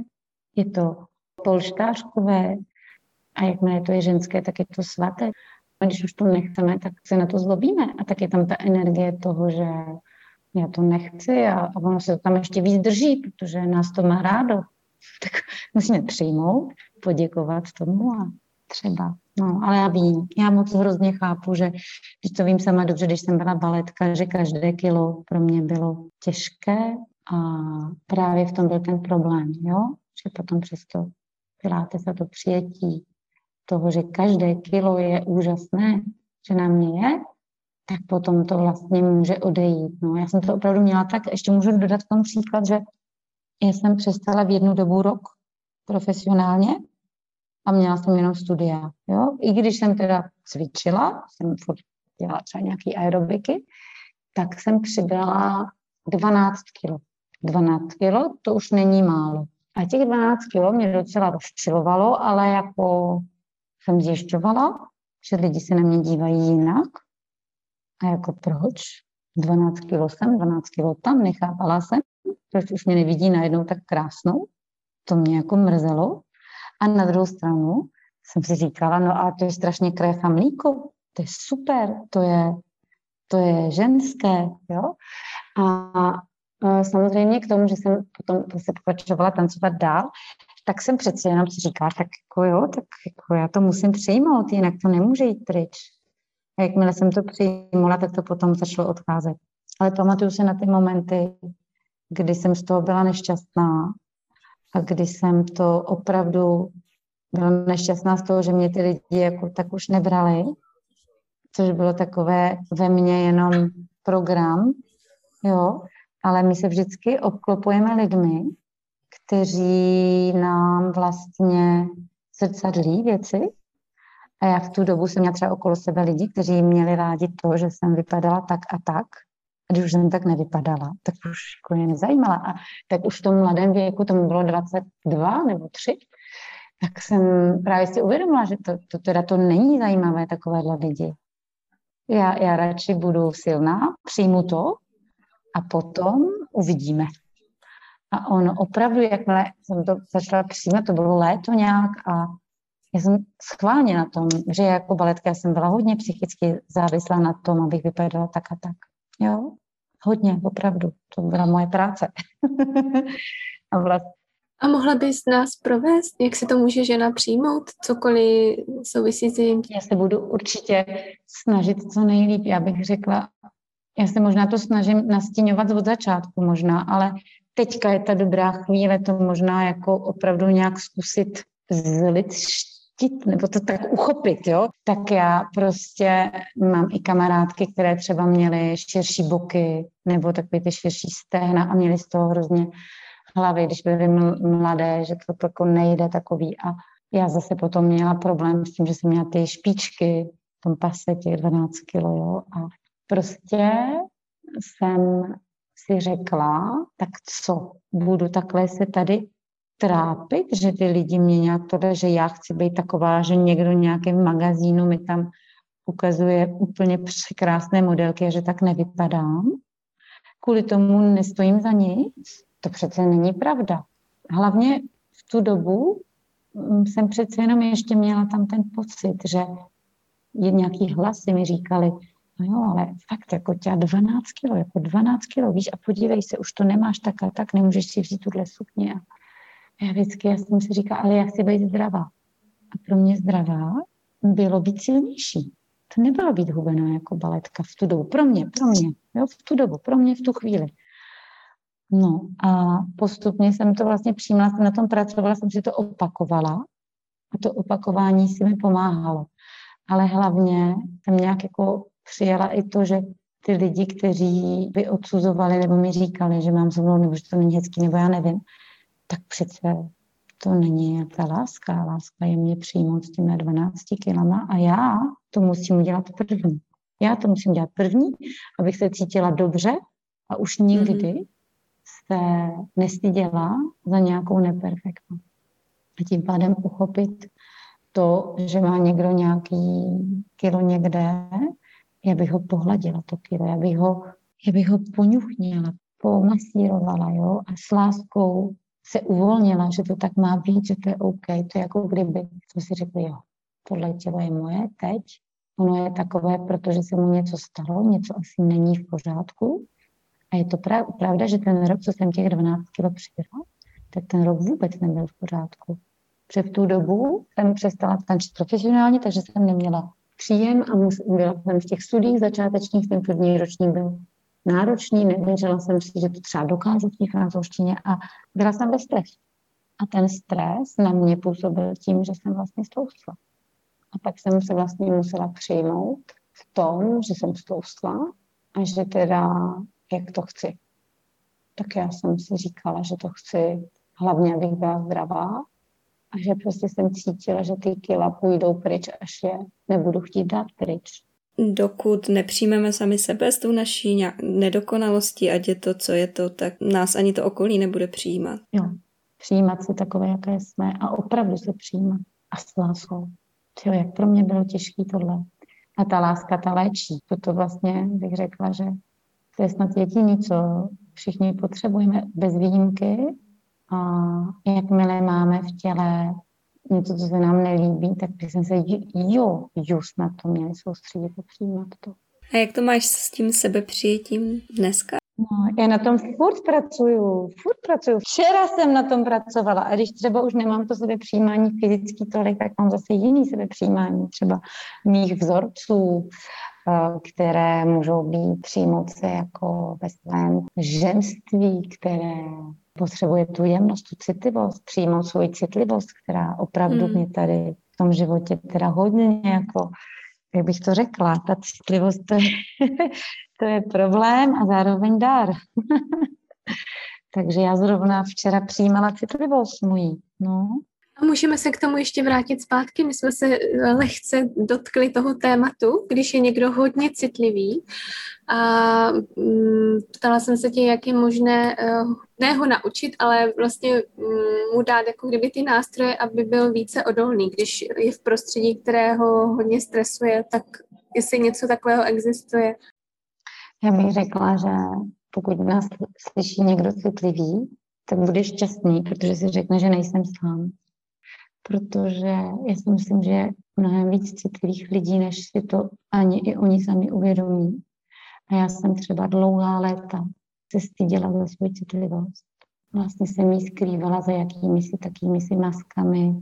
je to polštářkové a jakmile to je ženské, tak je to svaté. A když už to nechceme, tak se na to zlobíme. A tak je tam ta energie toho, že já to nechci a, a ono se to tam ještě víc drží, protože nás to má rádo. Tak musíme přijmout, poděkovat tomu a třeba. No, ale já vím, já moc hrozně chápu, že když to vím sama dobře, když jsem byla baletka, že každé kilo pro mě bylo těžké a právě v tom byl ten problém, jo? že potom přesto piláte se to přijetí toho, že každé kilo je úžasné, že na mě je, tak potom to vlastně může odejít. No, já jsem to opravdu měla tak, ještě můžu dodat k tomu příklad, že já jsem přestala v jednu dobu rok profesionálně a měla jsem jenom studia. Jo? I když jsem teda cvičila, jsem furt dělala třeba nějaký aerobiky, tak jsem přibrala 12 kilo. 12 kilo, to už není málo. A těch 12 kilo mě docela rozčilovalo, ale jako jsem zjišťovala, že lidi se na mě dívají jinak. A jako proč? 12 kilo jsem, 12 kilo tam, nechápala jsem, proč už mě nevidí najednou tak krásnou. To mě jako mrzelo. A na druhou stranu jsem si říkala, no a to je strašně krev a mlíko, to je super, to je, to je ženské, jo. A, samozřejmě k tomu, že jsem potom se pokračovala tancovat dál, tak jsem přeci jenom si říkala, tak jako jo, tak jako já to musím přijmout, jinak to nemůže jít pryč. A jakmile jsem to přijmula, tak to potom začalo odcházet. Ale pamatuju se na ty momenty, kdy jsem z toho byla nešťastná a kdy jsem to opravdu byla nešťastná z toho, že mě ty lidi jako tak už nebrali, což bylo takové ve mně jenom program, jo, ale my se vždycky obklopujeme lidmi, kteří nám vlastně zrcadlí věci. A já v tu dobu jsem měla třeba okolo sebe lidi, kteří měli rádi to, že jsem vypadala tak a tak. A když už jsem tak nevypadala, tak už jako je nezajímala. A tak už v tom mladém věku, tomu bylo 22 nebo 3, tak jsem právě si uvědomila, že to, to teda to není zajímavé, takovéhle lidi. Já, já radši budu silná, přijmu to a potom uvidíme. A on opravdu, jakmile jsem to začala přijímat, to bylo léto nějak a já jsem schválně na tom, že jako baletka jsem byla hodně psychicky závislá na tom, abych vypadala tak a tak. Jo, hodně, opravdu. To byla moje práce. a vlastně a mohla bys nás provést, jak se to může žena přijmout, cokoliv souvisí s jejím? Já se budu určitě snažit co nejlíp. Já bych řekla, já se možná to snažím nastíňovat od začátku možná, ale teďka je ta dobrá chvíle to možná jako opravdu nějak zkusit zlidštit nebo to tak uchopit, jo. Tak já prostě mám i kamarádky, které třeba měly širší boky nebo takové ty širší stehna a měly z toho hrozně hlavy, když byly mladé, že to jako nejde takový. A já zase potom měla problém s tím, že jsem měla ty špičky v tom pase těch 12 kilo, jo. A prostě jsem si řekla, tak co, budu takhle se tady trápit, že ty lidi mě nějak to že já chci být taková, že někdo nějakém magazínu mi tam ukazuje úplně překrásné modelky a že tak nevypadám. Kvůli tomu nestojím za nic. To přece není pravda. Hlavně v tu dobu mm, jsem přece jenom ještě měla tam ten pocit, že nějaký hlasy mi říkali, No jo, ale fakt jako tě 12 kilo, jako 12 kilo, víš, a podívej se, už to nemáš tak a tak, nemůžeš si vzít tuhle sukně. A já vždycky, já jsem si říkala, ale já chci být zdravá. A pro mě zdravá bylo být silnější. To nebylo být hubená jako baletka v tu dobu. Pro mě, pro mě, jo, v tu dobu, pro mě v tu chvíli. No a postupně jsem to vlastně přijímala, jsem na tom pracovala, jsem si to opakovala a to opakování si mi pomáhalo. Ale hlavně jsem nějak jako přijala i to, že ty lidi, kteří by odsuzovali nebo mi říkali, že mám zubnou nebo že to není hezký, nebo já nevím, tak přece to není ta láska. Láska je mě přijmout s těmi 12 kilama a já to musím udělat první. Já to musím dělat první, abych se cítila dobře a už nikdy mm-hmm. se nestyděla za nějakou neperfektnost. A tím pádem uchopit to, že má někdo nějaký kilo někde já bych ho pohladila to kilo, já bych ho, já bych ho poňuchnila, pomasírovala, jo, a s láskou se uvolnila, že to tak má být, že to je OK. To je jako kdyby jsme si řekli, jo, tohle tělo je moje teď, ono je takové, protože se mu něco stalo, něco asi není v pořádku A je to pravda, že ten rok, co jsem těch 12 kilo přibrala, tak ten rok vůbec nebyl v pořádku. Před tu dobu jsem přestala tančit profesionálně, takže jsem neměla příjem a byla jsem v těch studiích začátečních, ten první ročník byl náročný, nevěřila jsem si, že to třeba dokážu v té francouzštině a byla jsem ve stresu. A ten stres na mě působil tím, že jsem vlastně stloustla. A pak jsem se vlastně musela přijmout v tom, že jsem stloustla a že teda, jak to chci. Tak já jsem si říkala, že to chci hlavně, abych byla zdravá a že prostě jsem cítila, že ty kila půjdou pryč, až je nebudu chtít dát pryč. Dokud nepřijmeme sami sebe s tou naší nedokonalostí, ať je to, co je to, tak nás ani to okolí nebude přijímat. Jo, přijímat si takové, jaké jsme a opravdu se přijímat a s láskou. Tyjo, jak pro mě bylo těžké tohle. A ta láska, ta léčí. Toto vlastně bych řekla, že to je snad jediné, co všichni potřebujeme bez výjimky. A jakmile máme v těle něco, co se nám nelíbí, tak bychom se jo, just na to měli soustředit a přijímat to. A jak to máš s tím sebepřijetím dneska? No, já na tom furt pracuju, furt pracuju. Včera jsem na tom pracovala a když třeba už nemám to sebe přijímání fyzický tolik, tak mám zase jiný sebe přijímání, třeba mých vzorců, které můžou být přijmout se jako ve svém ženství, které potřebuje tu jemnost, tu citlivost, přijmout svoji citlivost, která opravdu hmm. mě tady v tom životě teda hodně jako jak bych to řekla, ta citlivost, to je, to je problém a zároveň dar. Takže já zrovna včera přijímala citlivost můj. No. A můžeme se k tomu ještě vrátit zpátky. My jsme se lehce dotkli toho tématu, když je někdo hodně citlivý. A mm, ptala jsem se tě, jak je možné eh, ne ho naučit, ale vlastně mm, mu dát jako kdyby ty nástroje, aby byl více odolný. Když je v prostředí, které ho hodně stresuje, tak jestli něco takového existuje. Já bych řekla, že pokud nás slyší někdo citlivý, tak bude šťastný, protože si řekne, že nejsem sám protože já si myslím, že je mnohem víc citlivých lidí, než si to ani i oni sami uvědomí. A já jsem třeba dlouhá léta se styděla za svou citlivost. Vlastně jsem jí skrývala za jakými si takými si maskami,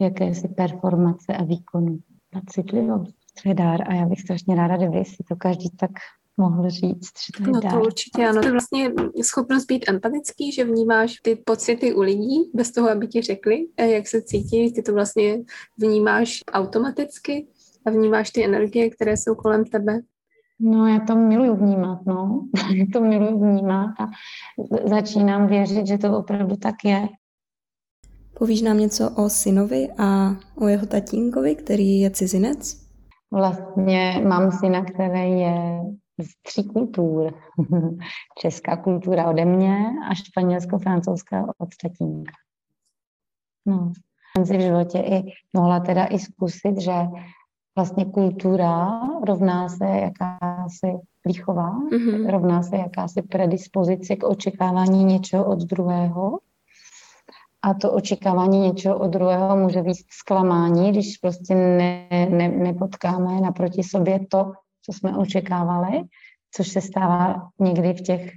jakési performace a výkonu. Ta citlivost, to je dár a já bych strašně ráda, kdyby si to každý tak mohl říct, že to je No dár. to určitě ano. To je vlastně schopnost být empatický, že vnímáš ty pocity u lidí bez toho, aby ti řekli, eh, jak se cítí. Ty to vlastně vnímáš automaticky a vnímáš ty energie, které jsou kolem tebe. No, já to miluju vnímat, no. já to miluju vnímat a začínám věřit, že to opravdu tak je. Povíš nám něco o synovi a o jeho tatínkovi, který je cizinec? Vlastně mám syna, který je z tří kultur. Česká kultura ode mě a španělsko-francouzská od tatínka. No, jsem si v životě i mohla teda i zkusit, že vlastně kultura rovná se jakási výchova, mm-hmm. rovná se jakási predispozice k očekávání něčeho od druhého. A to očekávání něčeho od druhého může být zklamání, když prostě ne, ne, nepotkáme naproti sobě to, co jsme očekávali, což se stává někdy v těch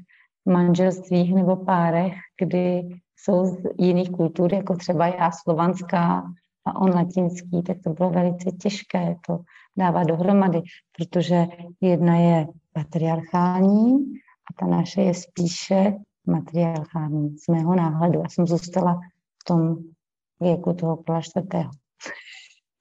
manželstvích nebo párech, kdy jsou z jiných kultur, jako třeba já slovanská a on latinský, tak to bylo velice těžké to dávat dohromady, protože jedna je patriarchální a ta naše je spíše matriarchální z mého náhledu. Já jsem zůstala v tom věku toho kola čtvrtého.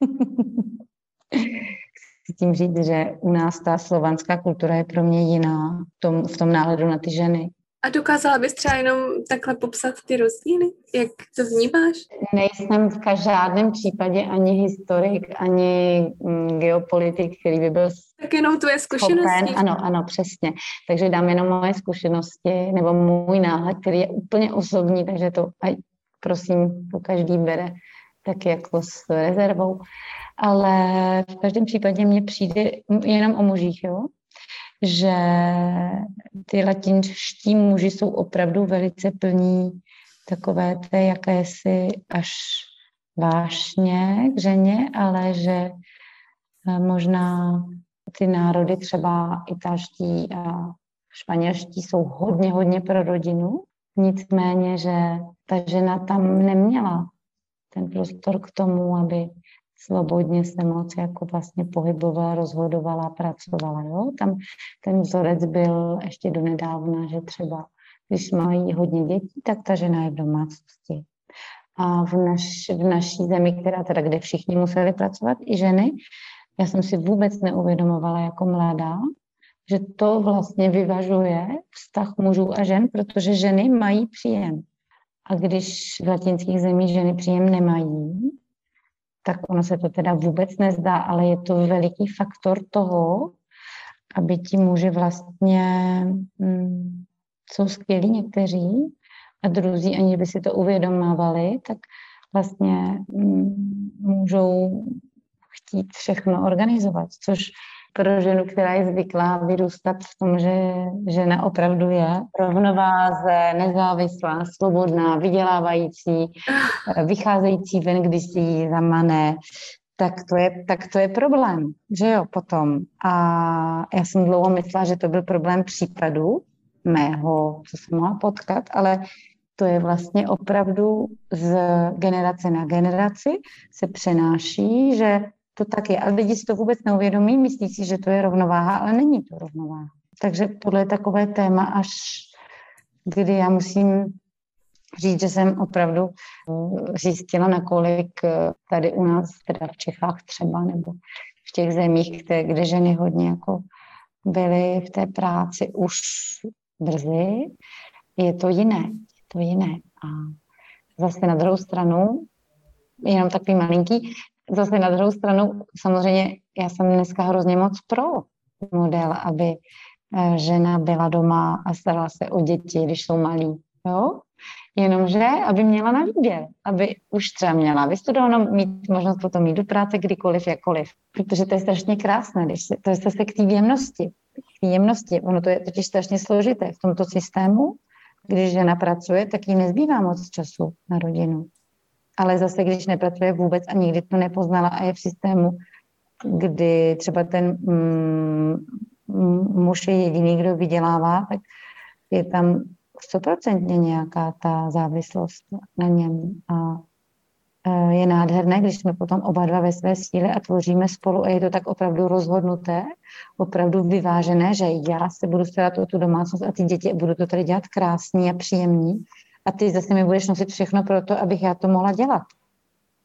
Chci tím říct, že u nás ta slovanská kultura je pro mě jiná v tom, v tom náhledu na ty ženy. A dokázala bys třeba jenom takhle popsat ty rozdíly? Jak to vnímáš? Nejsem v žádném případě ani historik, ani mm, geopolitik, který by byl Tak jenom tvoje zkušenosti. Schopen. Ano, ano, přesně. Takže dám jenom moje zkušenosti nebo můj náhled, který je úplně osobní, takže to aj, prosím, to každý bere tak jako s rezervou. Ale v každém případě mně přijde jenom o mužích, jo? že ty latinští muži jsou opravdu velice plní takové té jakési až vášně k ženě, ale že eh, možná ty národy třeba italští a španělští jsou hodně, hodně pro rodinu, nicméně, že ta žena tam neměla ten prostor k tomu, aby svobodně se moc jako vlastně pohybovala, rozhodovala, pracovala. Jo? Tam ten vzorec byl ještě do nedávna, že třeba když mají hodně dětí, tak ta žena je v domácnosti. A v, naš, v naší zemi, která teda, kde všichni museli pracovat, i ženy, já jsem si vůbec neuvědomovala jako mladá, že to vlastně vyvažuje vztah mužů a žen, protože ženy mají příjem. A když v latinských zemích ženy příjem nemají, tak ono se to teda vůbec nezdá, ale je to veliký faktor toho, aby ti muži vlastně hm, jsou skvělí někteří a druzí, ani by si to uvědomovali, tak vlastně hm, můžou chtít všechno organizovat, což pro ženu, která je zvyklá vyrůstat v tom, že žena opravdu je rovnováze, nezávislá, svobodná, vydělávající, vycházející ven, když si ji zamane, tak to, je, tak to je problém, že jo, potom. A já jsem dlouho myslela, že to byl problém případu mého, co jsem mohla potkat, ale to je vlastně opravdu z generace na generaci se přenáší, že to tak je. Ale lidi si to vůbec neuvědomí, myslí si, že to je rovnováha, ale není to rovnováha. Takže tohle je takové téma, až kdy já musím říct, že jsem opravdu eh, zjistila, nakolik eh, tady u nás, teda v Čechách třeba, nebo v těch zemích, kde, kde ženy hodně jako byly v té práci už brzy, je to jiné. Je to jiné. A zase na druhou stranu, jenom takový malinký, zase na druhou stranu, samozřejmě já jsem dneska hrozně moc pro model, aby eh, žena byla doma a starala se o děti, když jsou malí. Jo? Jenomže, aby měla na výběr, aby už třeba měla vystudovanou, mít možnost potom jít do práce kdykoliv, jakkoliv. Protože to je strašně krásné, když se, to je zase k té jemnosti. K té jemnosti. Ono to je totiž strašně složité v tomto systému. Když žena pracuje, tak jí nezbývá moc času na rodinu ale zase, když nepracuje vůbec a nikdy to nepoznala a je v systému, kdy třeba ten mm, muž je jediný, kdo vydělává, tak je tam stoprocentně nějaká ta závislost na něm. A e, je nádherné, když jsme potom oba dva ve své síle a tvoříme spolu a je to tak opravdu rozhodnuté, opravdu vyvážené, že já se budu starat o tu domácnost a ty děti budu to tady dělat krásný a příjemný a ty zase mi budeš nosit všechno pro to, abych já to mohla dělat.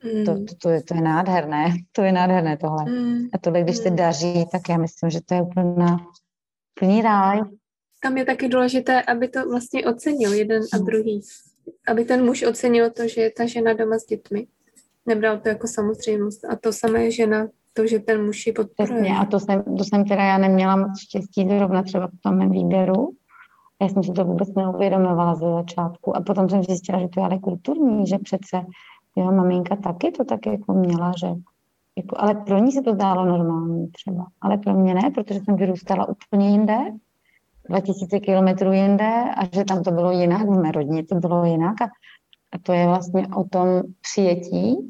Mm. To, to, to, je, to je nádherné, to je nádherné tohle. Mm. A tohle, když se mm. daří, tak já myslím, že to je úplná, plný ráj. Tam je taky důležité, aby to vlastně ocenil jeden a druhý. Aby ten muž ocenil to, že je ta žena doma s dětmi. Nebral to jako samozřejmost. A to samé žena, to, že ten muž ji podporuje. Přesně, a to jsem, to jsem teda já neměla moc štěstí zrovna třeba v tom mém výběru, já jsem si to vůbec neuvědomovala ze začátku. A potom jsem zjistila, že to je ale kulturní, že přece jeho maminka taky to tak jako měla, že jako, ale pro ní se to zdálo normální třeba, ale pro mě ne, protože jsem vyrůstala úplně jinde, 2000 kilometrů jinde a že tam to bylo jinak, v mé rodině to bylo jinak. A, a to je vlastně o tom přijetí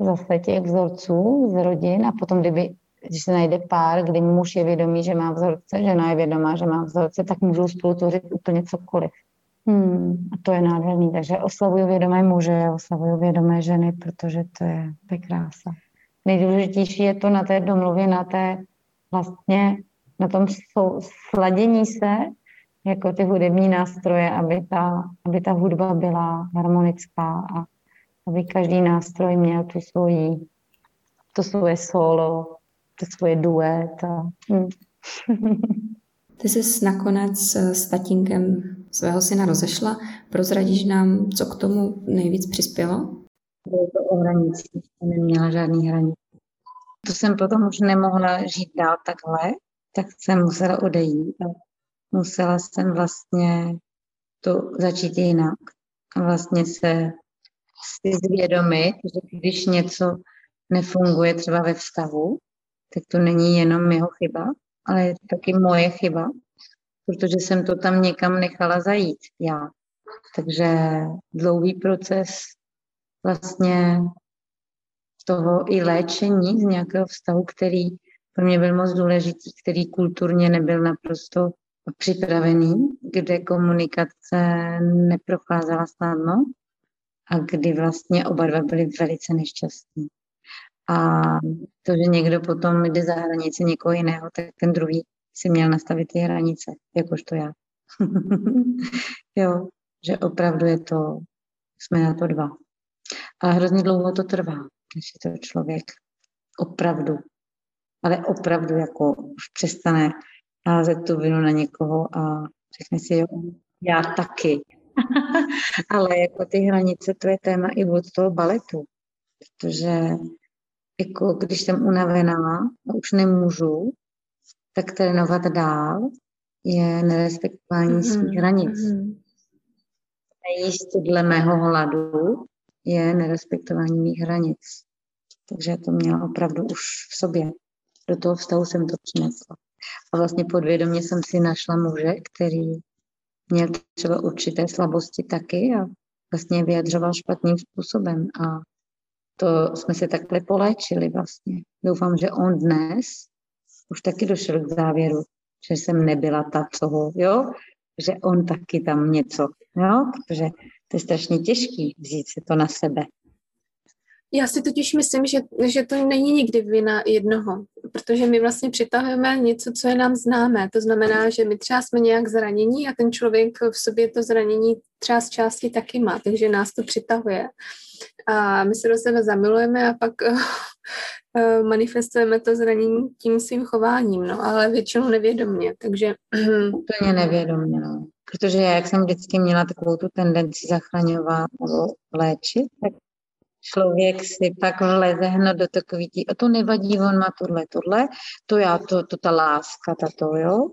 zase těch vzorců z rodin a potom, kdyby když se najde pár, kdy muž je vědomý, že má vzorce, žena je vědomá, že má vzorce, tak můžou spolu tvořit úplně cokoliv. Hmm, a to je nádherný. Takže oslavuju vědomé muže, oslavuju vědomé ženy, protože to je, to je krása. Nejdůležitější je to na té domluvě, na té vlastně, na tom sladění se, jako ty hudební nástroje, aby ta, aby ta hudba byla harmonická a aby každý nástroj měl tu svoji, to svoje solo, to svoje duet. A, hm. Ty jsi nakonec s tatínkem svého syna rozešla. Prozradíš nám, co k tomu nejvíc přispělo? Bylo to o hranicích, neměla žádný hranic. To jsem potom už nemohla žít dál takhle, tak jsem musela odejít. A musela jsem vlastně to začít jinak. A vlastně se si zvědomit, že když něco nefunguje třeba ve vztahu, tak to není jenom jeho chyba, ale je to taky moje chyba, protože jsem to tam někam nechala zajít já. Takže dlouhý proces vlastně toho i léčení z nějakého vztahu, který pro mě byl moc důležitý, který kulturně nebyl naprosto připravený, kde komunikace neprocházela snadno a kdy vlastně oba dva byli velice nešťastní. A to, že někdo potom jde za hranici někoho jiného, tak ten druhý si měl nastavit ty hranice, jakožto já. jo, že opravdu je to, jsme na to dva. A hrozně dlouho to trvá, než je to člověk opravdu, ale opravdu jako už přestane házet tu vinu na někoho a řekne si, jo, já taky. ale jako ty hranice, to je téma i od toho baletu, protože jako když jsem unavená a už nemůžu, tak trénovat dál je nerespektování mm-hmm. svých hranic. Mm-hmm. Nejíst dle mého hladu je nerespektování mých hranic. Takže to měla opravdu už v sobě. Do toho vztahu jsem to přinesla. A vlastně podvědomě jsem si našla muže, který měl třeba určité slabosti taky a vlastně vyjadřoval špatným způsobem. A to jsme se takhle poléčili vlastně. Doufám, že on dnes už taky došel k závěru, že jsem nebyla ta, co ho, jo, že on taky tam něco, jo, protože to je strašně těžký vzít si to na sebe. Já si totiž myslím, že, že to není nikdy vina jednoho, protože my vlastně přitahujeme něco, co je nám známé. To znamená, že my třeba jsme nějak zranění a ten člověk v sobě to zranění třeba z části taky má, takže nás to přitahuje. A my se do sebe zamilujeme a pak uh, manifestujeme to zranění tím svým chováním, no, ale většinou nevědomně, takže... Úplně nevědomně, no. Protože já, jak jsem vždycky měla takovou tu tendenci zachraňovat nebo léčit, tak člověk si pak vleze hned do takový tí, a to nevadí, on má tohle, tohle, to já, to, to ta láska, tato, jo.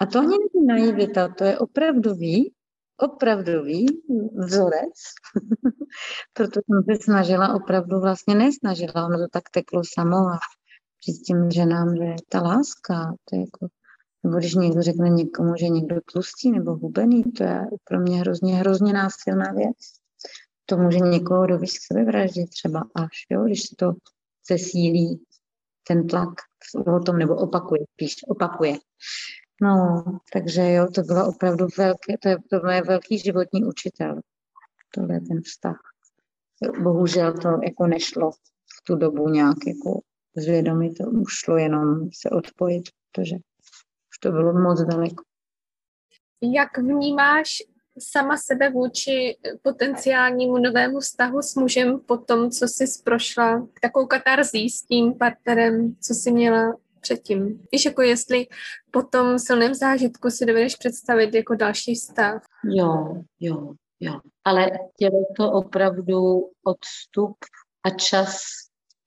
A to ani není naivita, to je opravdový, opravdový vzorec, proto jsem se snažila opravdu vlastně nesnažila, ono to tak teklo samo a těm ženám, že ta láska, to je jako, nebo když někdo řekne někomu, že někdo tlustý nebo hubený, to je pro mě hrozně, hrozně násilná věc to může někoho dovést k sebevraždě třeba až, jo, když se to zesílí ten tlak o tom, nebo opakuje, spíš opakuje. No, takže jo, to bylo opravdu velké, to je, to je velký životní učitel, tohle je ten vztah. Bohužel to jako nešlo v tu dobu nějak jako zvědomit, to už šlo jenom se odpojit, protože už to bylo moc daleko. Jak vnímáš sama sebe vůči potenciálnímu novému vztahu s mužem po tom, co jsi prošla takovou katarzí s tím partnerem, co jsi měla předtím. Víš, jako jestli po tom silném zážitku si dovedeš představit jako další vztah. Jo, jo, jo. Ale chtělo to opravdu odstup a čas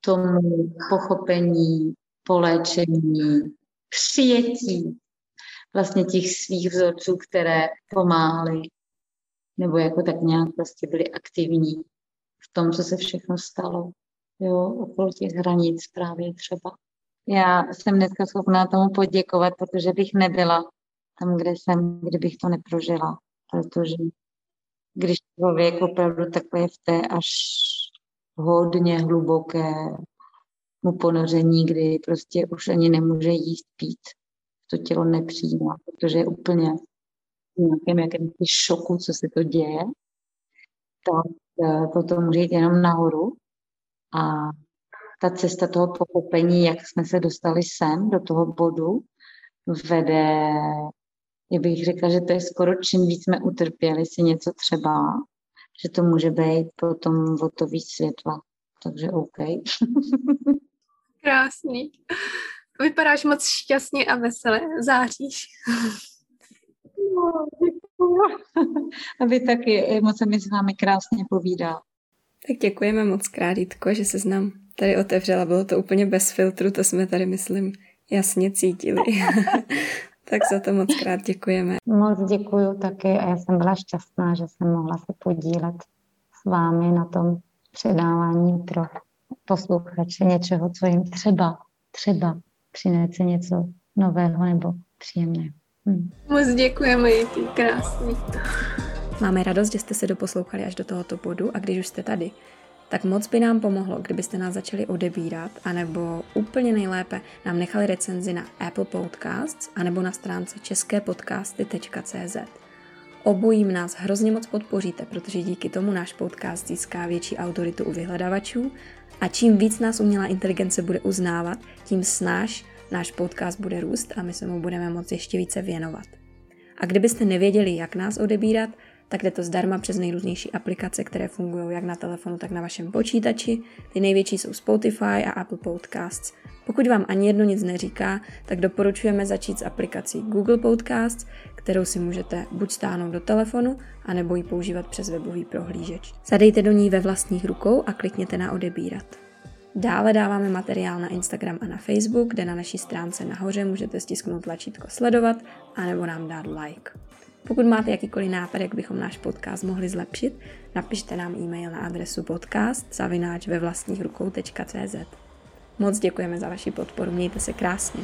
tomu pochopení, poléčení, přijetí vlastně těch svých vzorců, které pomáhaly nebo jako tak nějak prostě byli aktivní v tom, co se všechno stalo, jo, okolo těch hranic právě třeba. Já jsem dneska schopná tomu poděkovat, protože bych nebyla tam, kde jsem, kdybych to neprožila, protože když člověk opravdu takhle je v té až hodně hluboké mu ponoření, kdy prostě už ani nemůže jíst, pít, to tělo nepřijímá, protože je úplně nějakém jakém šoku, co se to děje, tak eh, potom může jít jenom nahoru a ta cesta toho pochopení, jak jsme se dostali sem, do toho bodu, vede, já bych řekla, že to je skoro čím víc jsme utrpěli si něco třeba, že to může být potom o to víc světla. Takže OK. Krásný. Vypadáš moc šťastně a veselé. Záříš. No, a vy taky, moc se mi s vámi krásně povídá. Tak děkujeme moc krát, Jitko, že se nám tady otevřela. Bylo to úplně bez filtru, to jsme tady, myslím, jasně cítili. tak za to moc krát děkujeme. Moc děkuju taky a já jsem byla šťastná, že jsem mohla se podílet s vámi na tom předávání pro posluchače něčeho, co jim třeba, třeba přinese něco nového nebo příjemného. Hmm. Moc děkujeme, je krásný. Máme radost, že jste se doposlouchali až do tohoto bodu a když už jste tady, tak moc by nám pomohlo, kdybyste nás začali odebírat, anebo úplně nejlépe nám nechali recenzi na Apple Podcasts, anebo na stránce česképodcasty.cz. Obojím nás hrozně moc podpoříte, protože díky tomu náš podcast získá větší autoritu u vyhledavačů a čím víc nás umělá inteligence bude uznávat, tím snáš náš podcast bude růst a my se mu budeme moci ještě více věnovat. A kdybyste nevěděli, jak nás odebírat, tak jde to zdarma přes nejrůznější aplikace, které fungují jak na telefonu, tak na vašem počítači. Ty největší jsou Spotify a Apple Podcasts. Pokud vám ani jedno nic neříká, tak doporučujeme začít s aplikací Google Podcasts, kterou si můžete buď stáhnout do telefonu, anebo ji používat přes webový prohlížeč. Zadejte do ní ve vlastních rukou a klikněte na odebírat. Dále dáváme materiál na Instagram a na Facebook, kde na naší stránce nahoře můžete stisknout tlačítko sledovat anebo nám dát like. Pokud máte jakýkoliv nápad, jak bychom náš podcast mohli zlepšit, napište nám e-mail na adresu podcast zavináč ve vlastních rukou.cz. Moc děkujeme za vaši podporu, mějte se krásně.